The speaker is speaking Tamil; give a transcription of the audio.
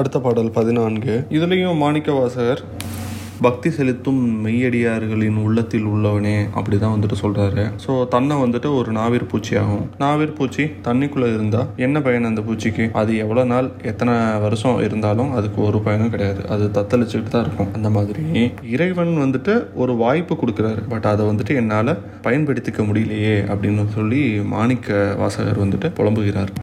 அடுத்த பாடல் பதினான்கு. இதுலேயும் மாணிக்க வாசகர் பக்தி செலுத்தும் மெய்யடியார்களின் உள்ளத்தில் உள்ளவனே அப்படிதான் வந்துட்டு சொல்றாரு. ஸோ தன்னை வந்துட்டு ஒரு நாவிற் பூச்சியாகும். நாவிர் பூச்சி தண்ணிக்குள்ள இருந்தா என்ன பயன் அந்த பூச்சிக்கு? அது எவ்வளோ நாள் எத்தனை வருஷம் இருந்தாலும் அதுக்கு ஒரு பயனும் கிடையாது. அது தத்தளிச்சுக்கிட்டு தான் இருக்கும். அந்த மாதிரி இறைவன் வந்துட்டு ஒரு வாய்ப்பு கொடுக்குறாரு. பட் அதை வந்துட்டு என்னால் பயன்படுத்திக்க முடியலையே அப்படின்னு சொல்லி மாணிக்க வாசகர் வந்துட்டு புலம்புகிறார்.